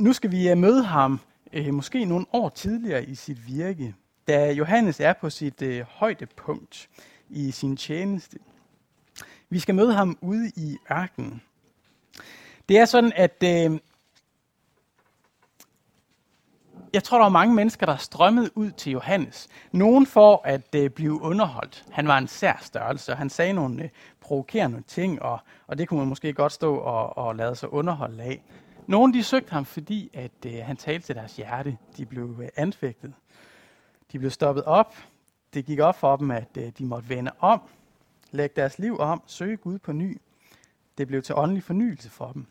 Nu skal vi øh, møde ham øh, måske nogle år tidligere i sit virke, da Johannes er på sit øh, højdepunkt i sin tjeneste. Vi skal møde ham ude i ørkenen. Det er sådan, at øh, jeg tror, der var mange mennesker, der strømmede ud til Johannes. Nogen for at øh, blive underholdt. Han var en sær størrelse, og han sagde nogle øh, provokerende ting, og, og det kunne man måske godt stå og, og lade sig underholde af. Nogle de søgte ham, fordi at øh, han talte til deres hjerte. De blev øh, anfægtet. De blev stoppet op. Det gik op for dem, at øh, de måtte vende om, lægge deres liv om, søge Gud på ny. Det blev til åndelig fornyelse for dem.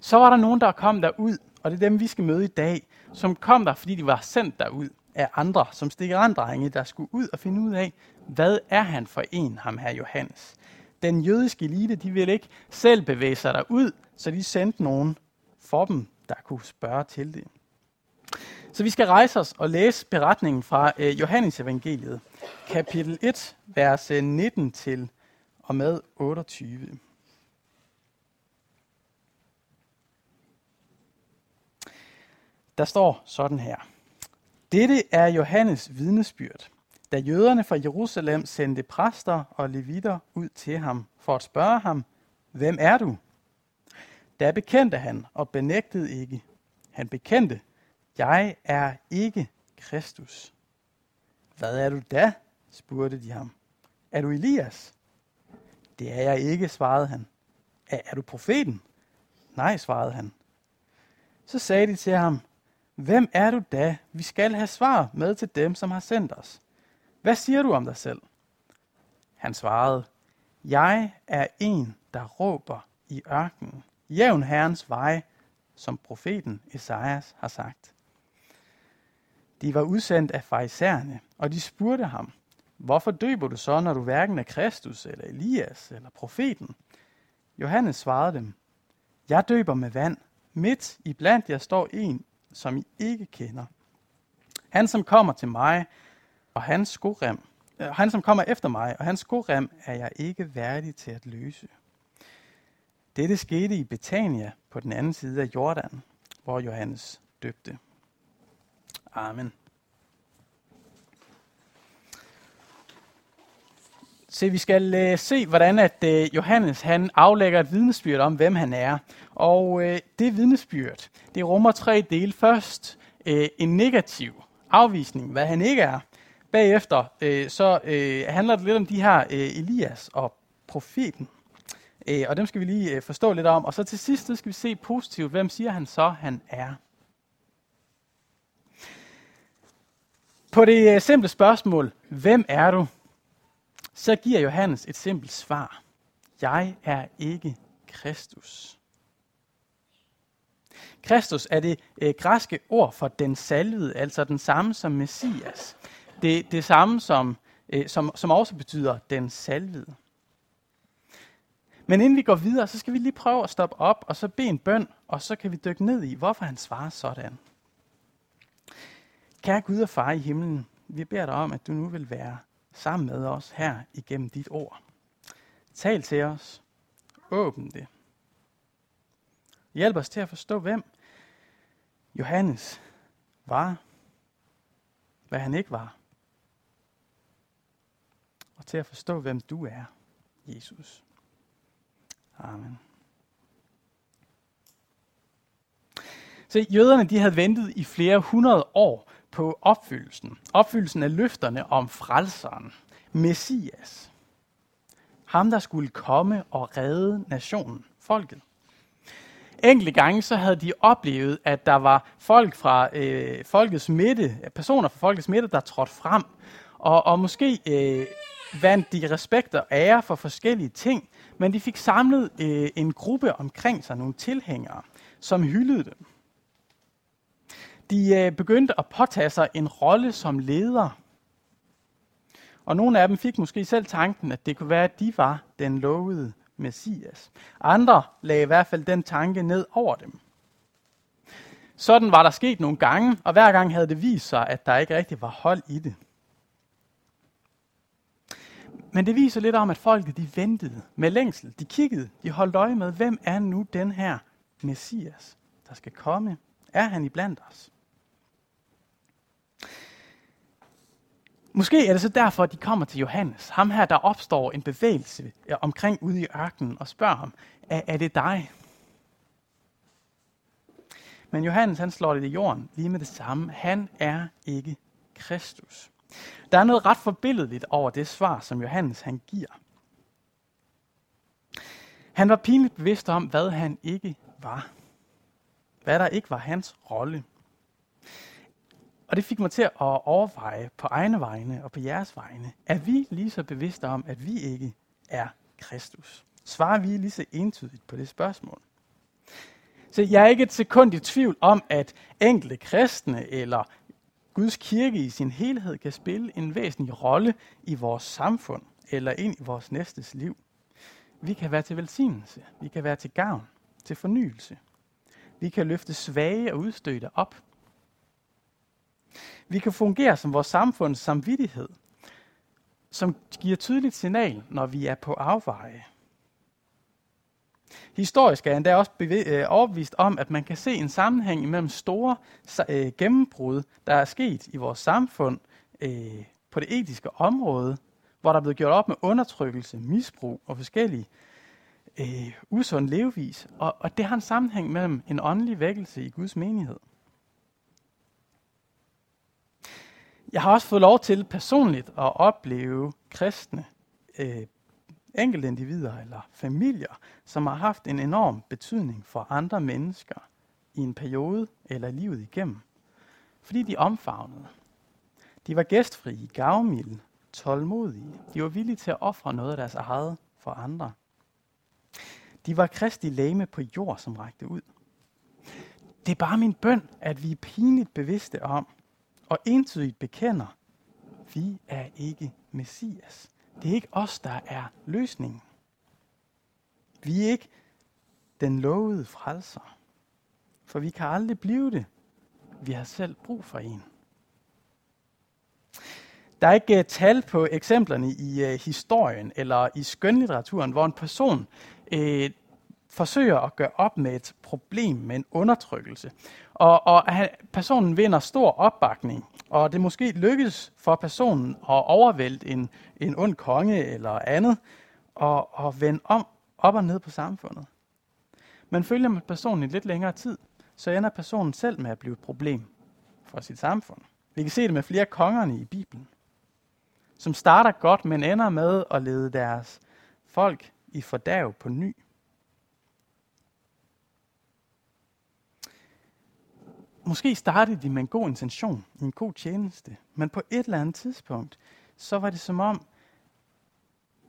Så var der nogen, der kom derud, og det er dem, vi skal møde i dag, som kom der, fordi de var sendt derud af andre, som stikker der skulle ud og finde ud af, hvad er han for en, ham her Johannes. Den jødiske elite, de ville ikke selv bevæge sig derud, så de sendte nogen for dem, der kunne spørge til det. Så vi skal rejse os og læse beretningen fra øh, Johannes evangeliet, kapitel 1, vers 19 til og med 28. Der står sådan her. Dette er Johannes vidnesbyrd, da jøderne fra Jerusalem sendte præster og levitter ud til ham for at spørge ham, hvem er du? Der bekendte han og benægtede ikke. Han bekendte, jeg er ikke Kristus. Hvad er du da? spurgte de ham. Er du Elias? Det er jeg ikke, svarede han. Er, er du profeten? Nej, svarede han. Så sagde de til ham, Hvem er du da? Vi skal have svar med til dem, som har sendt os. Hvad siger du om dig selv? Han svarede, Jeg er en, der råber i ørkenen. Jævn Herrens vej, som profeten Esajas har sagt. De var udsendt af farisæerne, og de spurgte ham, Hvorfor døber du så, når du hverken er Kristus, eller Elias, eller profeten? Johannes svarede dem, Jeg døber med vand. Midt i blandt jer står en, som I ikke kender. Han, som kommer til mig, og hans skorem, øh, han, som kommer efter mig, og hans skorem er jeg ikke værdig til at løse. Dette skete i Betania på den anden side af Jordan, hvor Johannes døbte. Amen. Se, vi skal øh, se, hvordan at øh, Johannes han aflægger et vidnesbyrd om, hvem han er. Og øh, det vidnesbyrd, det rummer tre dele. Først øh, en negativ afvisning, hvad han ikke er. Bagefter øh, så øh, handler det lidt om de her øh, Elias og profeten. Uh, og dem skal vi lige øh, forstå lidt om. Og så til sidst så skal vi se positivt, hvem siger han så, han er. På det øh, simple spørgsmål, hvem er du? så giver Johannes et simpelt svar. Jeg er ikke Kristus. Kristus er det øh, græske ord for den salvede, altså den samme som Messias. Det, det samme, som, øh, som, som også betyder den salvede. Men inden vi går videre, så skal vi lige prøve at stoppe op og så bede en bøn, og så kan vi dykke ned i, hvorfor han svarer sådan. Kære Gud og far i himlen, vi beder dig om, at du nu vil være sammen med os her igennem dit ord. Tal til os. Åbn det. Hjælp os til at forstå, hvem Johannes var, hvad han ikke var. Og til at forstå, hvem du er, Jesus. Amen. Så jøderne de havde ventet i flere hundrede år på opfyldelsen. Opfyldelsen af løfterne om frelseren, Messias. Ham, der skulle komme og redde nationen, folket. Enkelte gange så havde de oplevet, at der var folk fra øh, folkets midte, personer fra folkets midte, der trådte frem, og, og måske øh, vandt de respekt og ære for forskellige ting, men de fik samlet øh, en gruppe omkring sig, nogle tilhængere, som hyldede dem de øh, begyndte at påtage sig en rolle som leder. Og nogle af dem fik måske selv tanken, at det kunne være, at de var den lovede Messias. Andre lagde i hvert fald den tanke ned over dem. Sådan var der sket nogle gange, og hver gang havde det vist sig, at der ikke rigtig var hold i det. Men det viser lidt om, at folket de ventede med længsel. De kiggede, de holdt øje med, hvem er nu den her Messias, der skal komme Er han iblandt os? Måske er det så derfor, at de kommer til Johannes. Ham her, der opstår en bevægelse omkring ude i ørkenen og spørger ham, er, er det dig? Men Johannes han slår det i jorden lige med det samme. Han er ikke Kristus. Der er noget ret forbilledeligt over det svar, som Johannes han giver. Han var pinligt bevidst om, hvad han ikke var. Hvad der ikke var hans rolle. Og det fik mig til at overveje på egne vegne og på jeres vegne. Er vi lige så bevidste om, at vi ikke er Kristus? Svarer vi lige så entydigt på det spørgsmål? Så jeg er ikke et sekund i tvivl om, at enkelte kristne eller Guds kirke i sin helhed kan spille en væsentlig rolle i vores samfund eller ind i vores næstes liv. Vi kan være til velsignelse. Vi kan være til gavn, til fornyelse. Vi kan løfte svage og udstødte op. Vi kan fungere som vores samfunds samvittighed, som giver tydeligt signal, når vi er på afveje. Historisk er endda også øh, overbevist om, at man kan se en sammenhæng mellem store øh, gennembrud, der er sket i vores samfund øh, på det etiske område, hvor der er blevet gjort op med undertrykkelse, misbrug og forskellige øh, usund levevis. Og, og det har en sammenhæng mellem en åndelig vækkelse i Guds menighed. Jeg har også fået lov til personligt at opleve kristne øh, enkelte individer eller familier, som har haft en enorm betydning for andre mennesker i en periode eller livet igennem. Fordi de omfavnede. De var gæstfrie, gavmilde, tålmodige. De var villige til at ofre noget af deres eget for andre. De var kristi lame på jord, som rækte ud. Det er bare min bøn, at vi er pinligt bevidste om og entydigt bekender, vi er ikke Messias. Det er ikke os, der er løsningen. Vi er ikke den lovede frelser. For vi kan aldrig blive det. Vi har selv brug for en. Der er ikke uh, tal på eksemplerne i uh, historien eller i skønlitteraturen, hvor en person uh, forsøger at gøre op med et problem med en undertrykkelse. Og, og han, personen vinder stor opbakning, og det måske lykkes for personen at overvælde en, en ond konge eller andet, og, og vende om, op og ned på samfundet. Men følger man personen i lidt længere tid, så ender personen selv med at blive et problem for sit samfund. Vi kan se det med flere kongerne i Bibelen, som starter godt, men ender med at lede deres folk i fordærv på ny. Måske startede de med en god intention, en god tjeneste, men på et eller andet tidspunkt, så var det som om,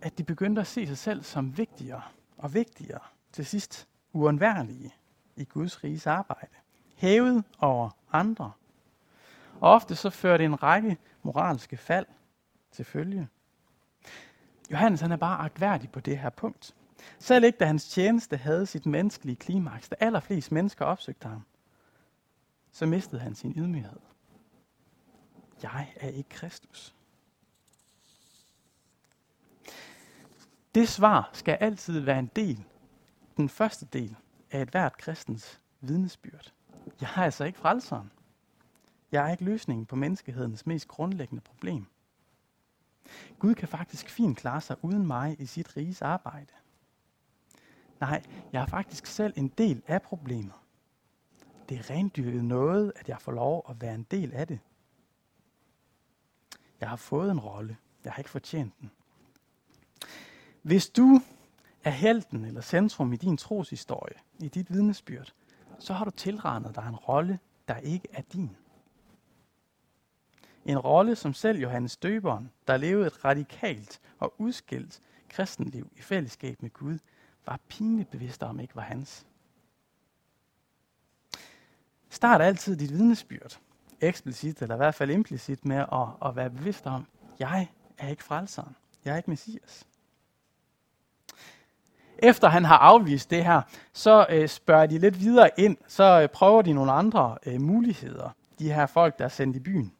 at de begyndte at se sig selv som vigtigere og vigtigere, til sidst uundværlige i Guds riges arbejde, hævet over andre. Og ofte så førte det en række moralske fald til følge. Johannes han er bare agtværdig på det her punkt. Selv ikke da hans tjeneste havde sit menneskelige klimaks, da allerflest mennesker opsøgte ham, så mistede han sin ydmyghed. Jeg er ikke Kristus. Det svar skal altid være en del, den første del af et hvert kristens vidnesbyrd. Jeg er altså ikke frelseren. Jeg er ikke løsningen på menneskehedens mest grundlæggende problem. Gud kan faktisk fint klare sig uden mig i sit riges arbejde. Nej, jeg er faktisk selv en del af problemet det er rendyrket noget, at jeg får lov at være en del af det. Jeg har fået en rolle. Jeg har ikke fortjent den. Hvis du er helten eller centrum i din troshistorie, i dit vidnesbyrd, så har du tilregnet dig en rolle, der ikke er din. En rolle, som selv Johannes Døberen, der levede et radikalt og udskilt kristenliv i fællesskab med Gud, var pinligt bevidst om ikke var hans. Start altid dit vidnesbyrd, eksplicit eller i hvert fald implicit, med at, at være bevidst om, jeg er ikke frelseren. Jeg er ikke messias. Efter han har afvist det her, så øh, spørger de lidt videre ind, så øh, prøver de nogle andre øh, muligheder, de her folk, der er sendt i byen.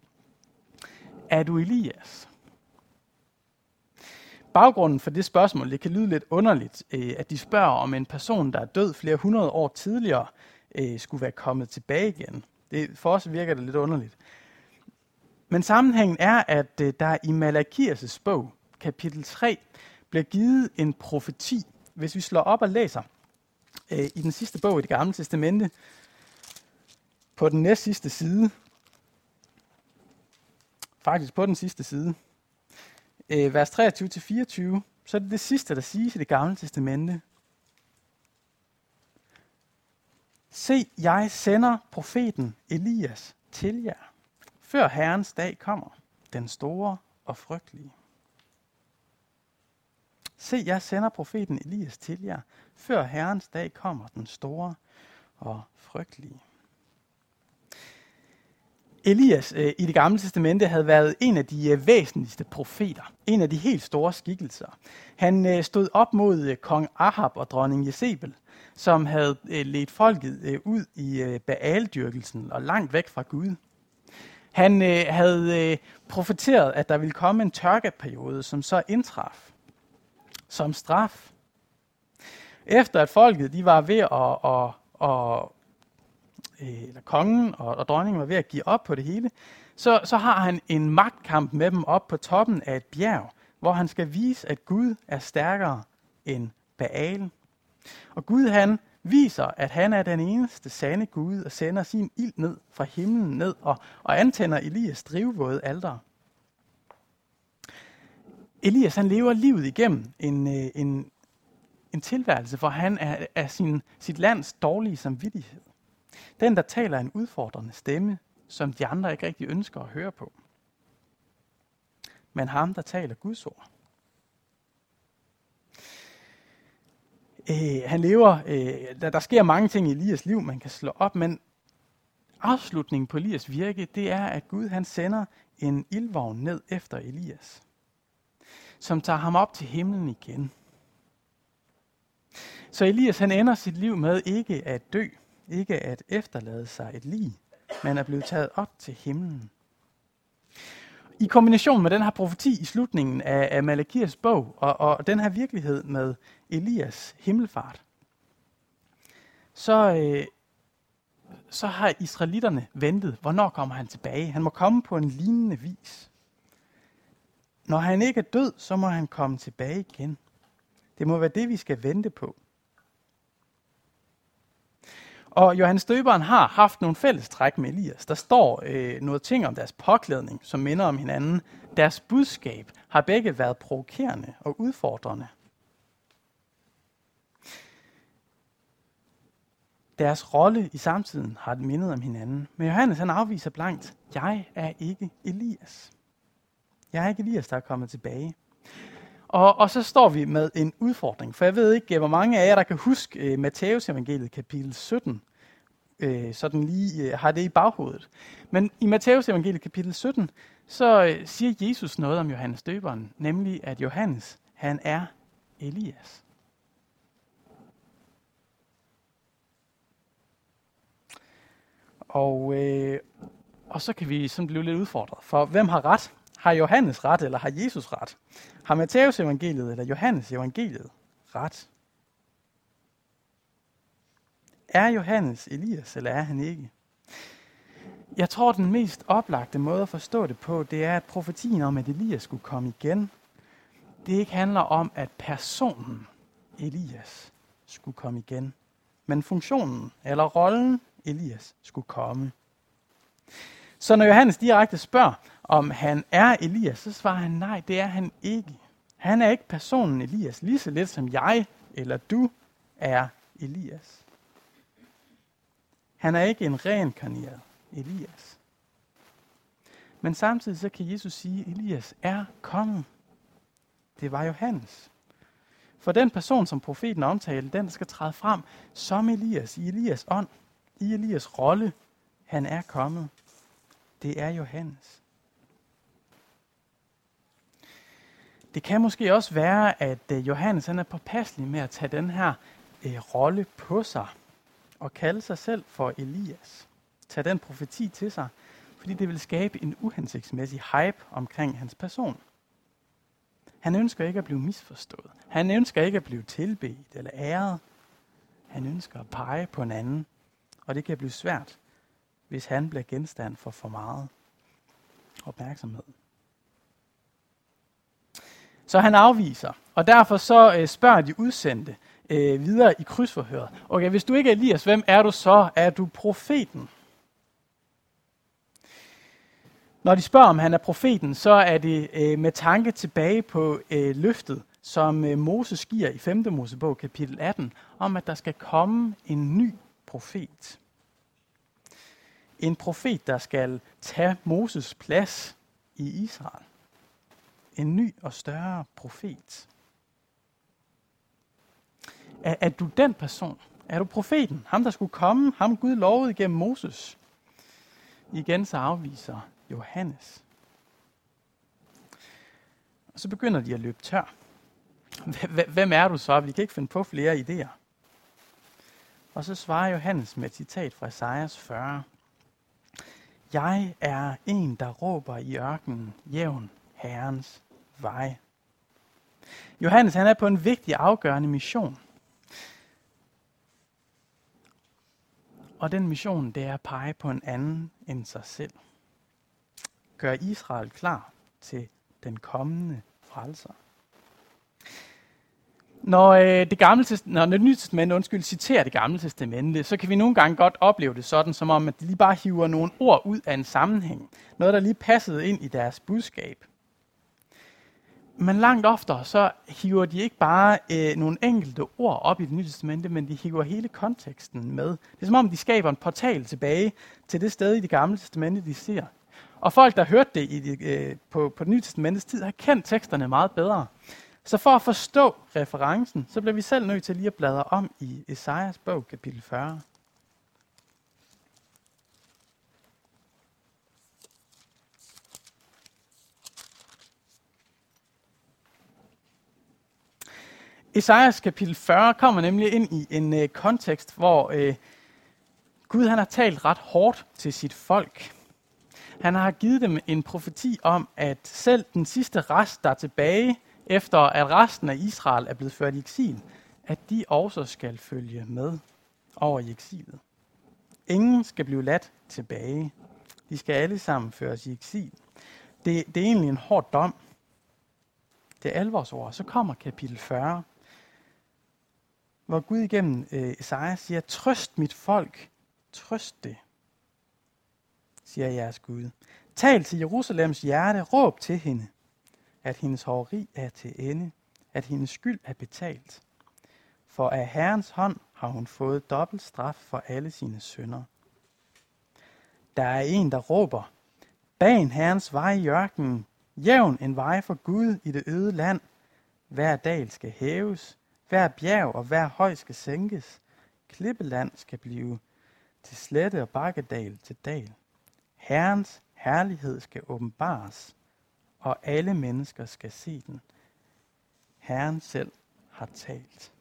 Er du Elias? Baggrunden for det spørgsmål, det kan lyde lidt underligt, øh, at de spørger om en person, der er død flere hundrede år tidligere, øh, skulle være kommet tilbage igen. Det, for os virker det lidt underligt. Men sammenhængen er, at øh, der i Malakias bog, kapitel 3, bliver givet en profeti. Hvis vi slår op og læser øh, i den sidste bog i det gamle testamente, på den næst sidste side, faktisk på den sidste side, øh, vers 23-24, så er det det sidste, der siges i det gamle testamente. Se, jeg sender profeten Elias til jer, før Herrens dag kommer, den store og frygtelige. Se, jeg sender profeten Elias til jer, før Herrens dag kommer, den store og frygtelige. Elias øh, i det gamle testamente havde været en af de øh, væsentligste profeter, en af de helt store skikkelser. Han øh, stod op mod øh, kong Ahab og dronning Jezebel, som havde øh, ledt folket øh, ud i øh, baaldyrkelsen og langt væk fra Gud. Han øh, havde øh, profeteret, at der ville komme en tørkeperiode, som så indtraf som straf. Efter at folket de var ved at, at, at Øh, eller kongen og, og dronningen var ved at give op på det hele, så, så har han en magtkamp med dem op på toppen af et bjerg, hvor han skal vise, at Gud er stærkere end Baal. Og Gud han viser, at han er den eneste sande Gud og sender sin ild ned fra himlen ned og, og antænder Elias drivvåde alter. Elias han lever livet igennem en, øh, en, en tilværelse, hvor han er, er sin, sit lands dårlige samvittighed. Den, der taler en udfordrende stemme, som de andre ikke rigtig ønsker at høre på. Men ham, der taler Guds ord. Øh, han lever, øh, der, der sker mange ting i Elias liv, man kan slå op, men afslutningen på Elias virke, det er, at Gud han sender en ildvogn ned efter Elias, som tager ham op til himlen igen. Så Elias han ender sit liv med ikke at dø, ikke at efterlade sig et lig, men er blevet taget op til himlen. I kombination med den her profeti i slutningen af, af Malakias bog, og, og den her virkelighed med Elias himmelfart, så, øh, så har israelitterne ventet, hvornår kommer han tilbage. Han må komme på en lignende vis. Når han ikke er død, så må han komme tilbage igen. Det må være det, vi skal vente på. Og Johannes Døberen har haft nogle fælles træk med Elias. Der står øh, noget ting om deres påklædning, som minder om hinanden. Deres budskab har begge været provokerende og udfordrende. Deres rolle i samtiden har det mindet om hinanden. Men Johannes han afviser blankt, jeg er ikke Elias. Jeg er ikke Elias, der er kommet tilbage. Og, og så står vi med en udfordring, for jeg ved ikke, hvor mange af jer, der kan huske øh, uh, Matteus evangeliet kapitel 17, uh, øh, sådan lige uh, har det i baghovedet. Men i Matteus evangeliet kapitel 17, så uh, siger Jesus noget om Johannes døberen, nemlig at Johannes, han er Elias. Og, øh, og så kan vi sådan blive lidt udfordret. For hvem har ret? Har Johannes ret, eller har Jesus ret? Har Matteus evangeliet eller Johannes evangeliet ret? Er Johannes Elias, eller er han ikke? Jeg tror, den mest oplagte måde at forstå det på, det er, at profetien om, at Elias skulle komme igen, det ikke handler om, at personen Elias skulle komme igen, men funktionen eller rollen Elias skulle komme. Så når Johannes direkte spørger, om han er Elias, så svarer han, nej, det er han ikke. Han er ikke personen Elias, lige så lidt som jeg eller du er Elias. Han er ikke en reinkarneret Elias. Men samtidig så kan Jesus sige, at Elias er kommet. Det var Johannes. For den person, som profeten omtalte, den der skal træde frem som Elias, i Elias ånd, i Elias rolle, han er kommet. Det er Johannes. Det kan måske også være, at øh, Johannes han er påpasselig med at tage den her øh, rolle på sig og kalde sig selv for Elias. Tag den profeti til sig, fordi det vil skabe en uhensigtsmæssig hype omkring hans person. Han ønsker ikke at blive misforstået. Han ønsker ikke at blive tilbedt eller æret. Han ønsker at pege på en anden og det kan blive svært, hvis han bliver genstand for for meget opmærksomhed. Så han afviser, og derfor så øh, spørger de udsendte øh, videre i krydsforhøret. Okay, hvis du ikke er Elias, hvem er du så? Er du profeten? Når de spørger, om han er profeten, så er det øh, med tanke tilbage på øh, løftet, som øh, Moses giver i 5. Mosebog kapitel 18, om at der skal komme en ny profet. En profet, der skal tage Moses plads i Israel. En ny og større profet. Er, er du den person? Er du profeten? Ham, der skulle komme? Ham Gud lovede igennem Moses? Igen så afviser Johannes. Og så begynder de at løbe tør. Hvem er du så? Vi kan ikke finde på flere idéer. Og så svarer Johannes med et citat fra Esajas 40. Jeg er en, der råber i ørkenen, jævn Herrens vej. Johannes han er på en vigtig afgørende mission. Og den mission, det er at pege på en anden end sig selv. Gør Israel klar til den kommende frelser. Når, øh, det gamle, når det nye testament undskyld, citerer det gamle testamente, så kan vi nogle gange godt opleve det sådan, som om, at de lige bare hiver nogle ord ud af en sammenhæng. Noget, der lige passede ind i deres budskab. Men langt oftere, så hiver de ikke bare øh, nogle enkelte ord op i det nye testamente, men de hiver hele konteksten med. Det er som om, de skaber en portal tilbage til det sted i det gamle testamente, de ser. Og folk, der hørte det i de, øh, på, på det nye testamentets tid, har kendt teksterne meget bedre. Så for at forstå referencen, så bliver vi selv nødt til lige at bladre om i Esajas bog, kapitel 40. Esajas kapitel 40 kommer nemlig ind i en øh, kontekst, hvor øh, Gud han har talt ret hårdt til sit folk. Han har givet dem en profeti om, at selv den sidste rest, der er tilbage, efter at resten af Israel er blevet ført i eksil, at de også skal følge med over i eksilet. Ingen skal blive ladt tilbage. De skal alle sammen føres i eksil. Det, det er egentlig en hård dom. Det er alvorsord. Så kommer kapitel 40, hvor Gud igennem øh, Esajas siger, trøst mit folk, trøst det, siger jeres Gud. Tal til Jerusalems hjerte, råb til hende at hendes hoveri er til ende, at hendes skyld er betalt. For af Herrens hånd har hun fået dobbelt straf for alle sine sønder. Der er en, der råber, ban Herrens vej i ørkenen, jævn en vej for Gud i det øde land. Hver dal skal hæves, hver bjerg og hver høj skal sænkes. Klippeland skal blive til slette og bakkedal til dal. Herrens herlighed skal åbenbares, og alle mennesker skal se den. Herren selv har talt.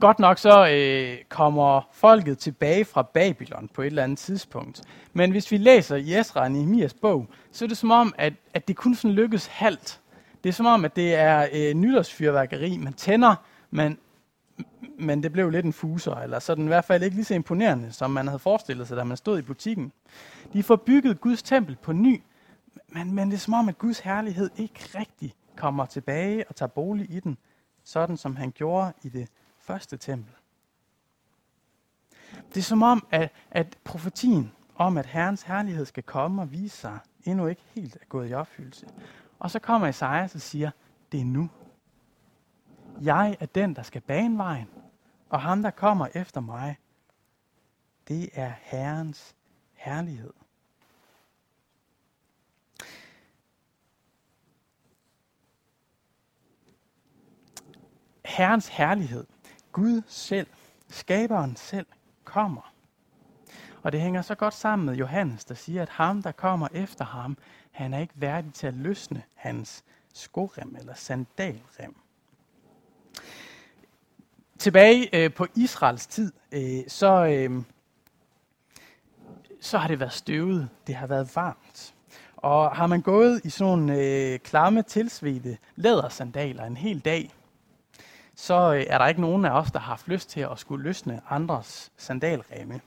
Godt nok så øh, kommer folket tilbage fra Babylon på et eller andet tidspunkt. Men hvis vi læser i Esra og Nehemias bog, så er det som om, at, at det kun sådan lykkes halvt. Det er som om, at det er øh, nytårsfyrværkeri, man tænder, men, men det blev lidt en fuser, eller så den i hvert fald ikke lige så imponerende, som man havde forestillet sig, da man stod i butikken. De får bygget Guds tempel på ny, men, men det er som om, at Guds herlighed ikke rigtig kommer tilbage og tager bolig i den, sådan som han gjorde i det første tempel. Det er som om, at, at profetien om, at Herrens herlighed skal komme og vise sig, endnu ikke helt er gået i opfyldelse. Og så kommer Esajas og siger, det er nu. Jeg er den, der skal bane vejen, og ham, der kommer efter mig, det er Herrens herlighed. Herrens herlighed, Gud selv, skaberen selv, kommer. Og det hænger så godt sammen med Johannes, der siger, at ham, der kommer efter ham, han er ikke værdig til at løsne hans skorem eller sandalrem tilbage øh, på Israels tid, øh, så, øh, så har det været støvet. Det har været varmt. Og har man gået i sådan nogle øh, klamme, tilsvedte lædersandaler en hel dag, så øh, er der ikke nogen af os, der har haft lyst til at skulle løsne andres sandalreme.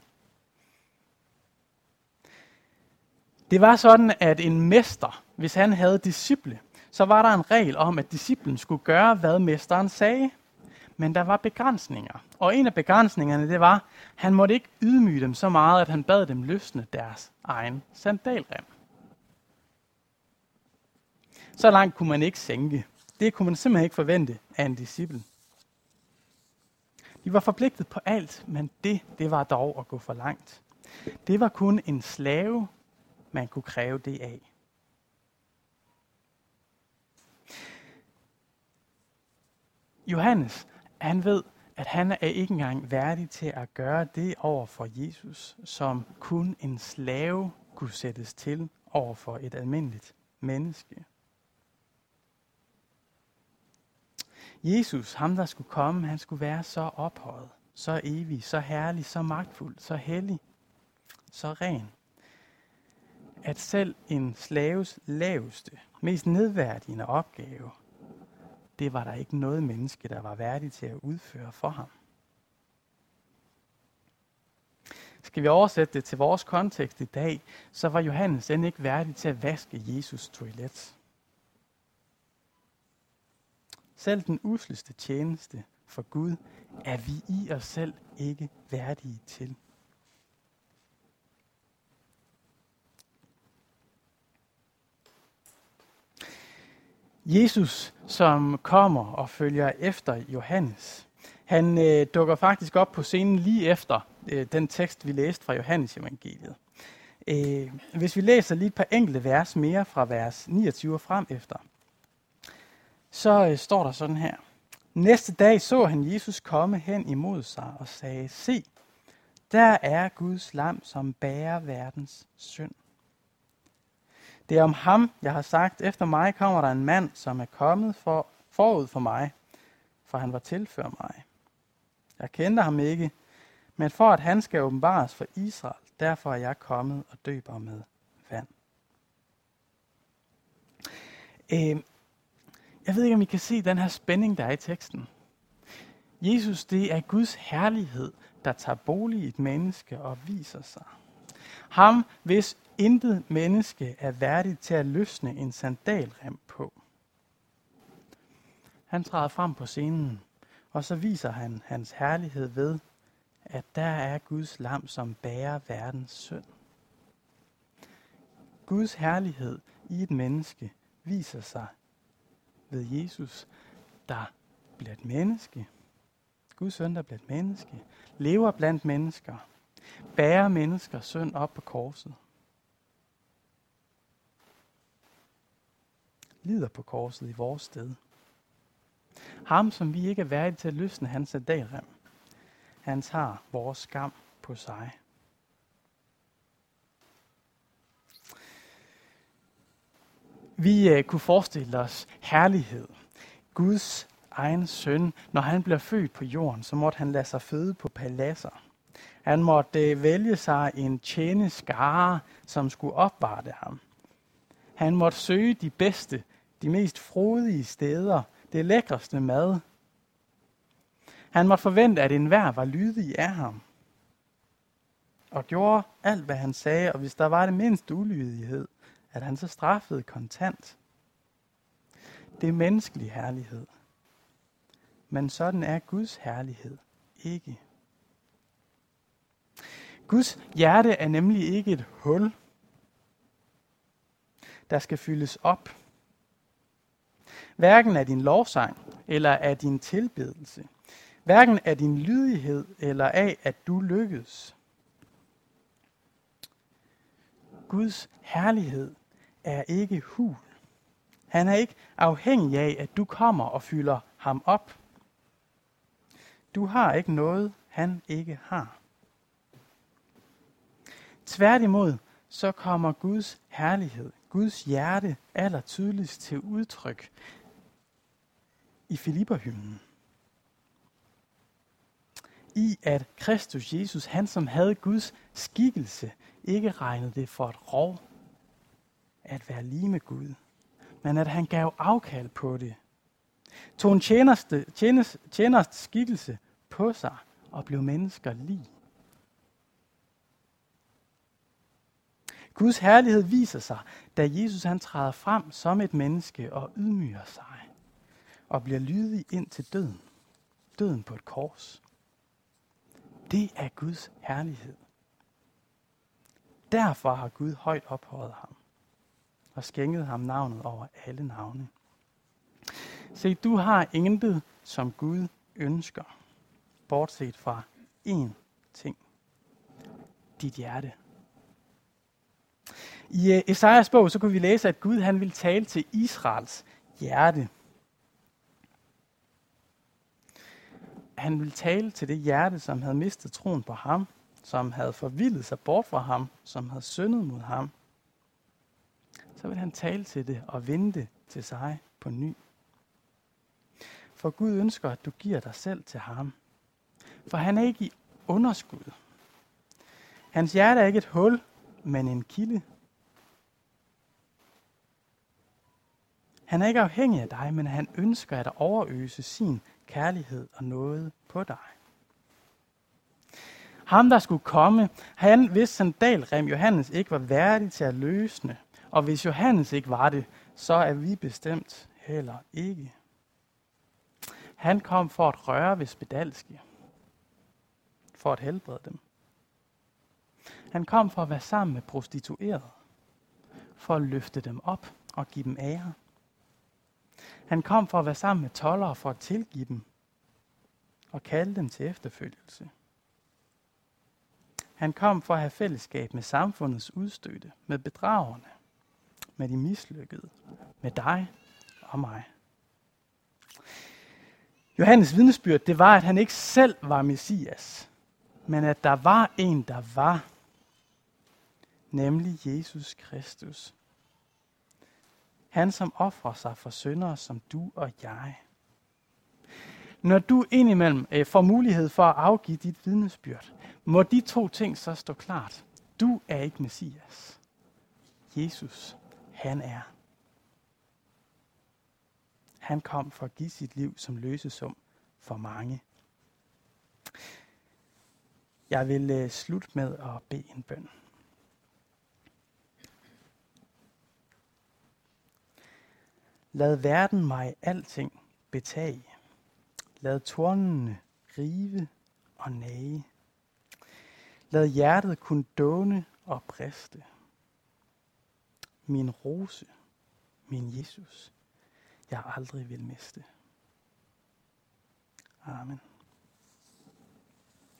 Det var sådan, at en mester, hvis han havde disciple, så var der en regel om, at disciplen skulle gøre, hvad mesteren sagde. Men der var begrænsninger. Og en af begrænsningerne, det var, at han måtte ikke ydmyge dem så meget, at han bad dem løsne deres egen sandalrem. Så langt kunne man ikke sænke. Det kunne man simpelthen ikke forvente af en disciple. De var forpligtet på alt, men det, det var dog at gå for langt. Det var kun en slave, man kunne kræve det af. Johannes, han ved, at han er ikke engang værdig til at gøre det over for Jesus, som kun en slave kunne sættes til over for et almindeligt menneske. Jesus, ham der skulle komme, han skulle være så ophøjet, så evig, så herlig, så magtfuld, så hellig, så ren, at selv en slaves laveste, mest nedværdigende opgave, det var der ikke noget menneske, der var værdig til at udføre for ham. Skal vi oversætte det til vores kontekst i dag, så var Johannes end ikke værdig til at vaske Jesus toilet. Selv den usleste tjeneste for Gud er vi i os selv ikke værdige til. Jesus, som kommer og følger efter Johannes, han øh, dukker faktisk op på scenen lige efter øh, den tekst, vi læste fra Johannes evangeliet. Øh, hvis vi læser lige et par enkelte vers mere fra vers 29 og frem efter, så øh, står der sådan her. Næste dag så han Jesus komme hen imod sig og sagde, Se, der er Guds lam, som bærer verdens synd. Det er om ham, jeg har sagt, efter mig kommer der en mand, som er kommet for, forud for mig, for han var tilfør mig. Jeg kendte ham ikke, men for at han skal åbenbares for Israel, derfor er jeg kommet og døber med vand. Øh, jeg ved ikke, om I kan se den her spænding, der er i teksten. Jesus, det er Guds herlighed, der tager bolig i et menneske og viser sig. Ham, hvis intet menneske er værdigt til at løsne en sandalrem på. Han træder frem på scenen, og så viser han hans herlighed ved, at der er Guds lam, som bærer verdens synd. Guds herlighed i et menneske viser sig ved Jesus, der bliver et menneske. Guds søn, der bliver et menneske. Lever blandt mennesker. Bærer menneskers synd op på korset. Lider på korset i vores sted. Ham, som vi ikke er værdige til at løsne hans sandalrem. Han tager vores skam på sig. Vi øh, kunne forestille os herlighed. Guds egen søn, når han bliver født på jorden, så måtte han lade sig føde på paladser. Han måtte øh, vælge sig en tjeneskare, som skulle opvarte ham. Han måtte søge de bedste, de mest frodige steder, det lækreste mad. Han måtte forvente, at enhver var lydig af ham. Og gjorde alt, hvad han sagde, og hvis der var det mindste ulydighed, at han så straffede kontant. Det er menneskelig herlighed. Men sådan er Guds herlighed ikke. Guds hjerte er nemlig ikke et hul, der skal fyldes op. Hverken af din lovsang eller af din tilbedelse. Hverken af din lydighed eller af, at du lykkes. Guds herlighed er ikke hul. Han er ikke afhængig af, at du kommer og fylder ham op. Du har ikke noget, han ikke har. Tværtimod, så kommer Guds herlighed, Guds hjerte aller tydeligst til udtryk i Filipperhymnen. I at Kristus Jesus, han som havde Guds skikkelse, ikke regnede det for et rov at være lige med Gud, men at han gav afkald på det. tog en tjeneste, tjenest, tjenest skikkelse på sig og blev mennesker lige. Guds herlighed viser sig, da Jesus han træder frem som et menneske og ydmyger sig og bliver lydig ind til døden. Døden på et kors. Det er Guds herlighed. Derfor har Gud højt ophøjet ham og skænket ham navnet over alle navne. Se, du har intet, som Gud ønsker, bortset fra én ting. Dit hjerte. I øh, Esajas bog, så kunne vi læse, at Gud han vil tale til Israels hjerte. Han vil tale til det hjerte, som havde mistet troen på ham, som havde forvildet sig bort fra ham, som havde syndet mod ham. Så vil han tale til det og vende det til sig på ny. For Gud ønsker, at du giver dig selv til ham. For han er ikke i underskud. Hans hjerte er ikke et hul, men en kilde. Han er ikke afhængig af dig, men han ønsker at overøse sin kærlighed og noget på dig. Ham, der skulle komme, han, hvis sandalrem Johannes ikke var værdig til at løsne, og hvis Johannes ikke var det, så er vi bestemt heller ikke. Han kom for at røre ved spedalske, for at helbrede dem. Han kom for at være sammen med prostituerede, for at løfte dem op og give dem ære. Han kom for at være sammen med tollere for at tilgive dem og kalde dem til efterfølgelse. Han kom for at have fællesskab med samfundets udstøtte, med bedragerne, med de mislykkede, med dig og mig. Johannes vidnesbyrd, det var, at han ikke selv var Messias, men at der var en, der var, nemlig Jesus Kristus. Han, som offrer sig for syndere som du og jeg. Når du indimellem øh, får mulighed for at afgive dit vidnesbyrd, må de to ting så stå klart. Du er ikke Messias. Jesus, han er. Han kom for at give sit liv som løsesum for mange. Jeg vil øh, slutte med at bede en bøn. Lad verden mig alting betage. Lad tornene rive og nage. Lad hjertet kun dåne og briste. Min rose, min Jesus, jeg aldrig vil miste. Amen.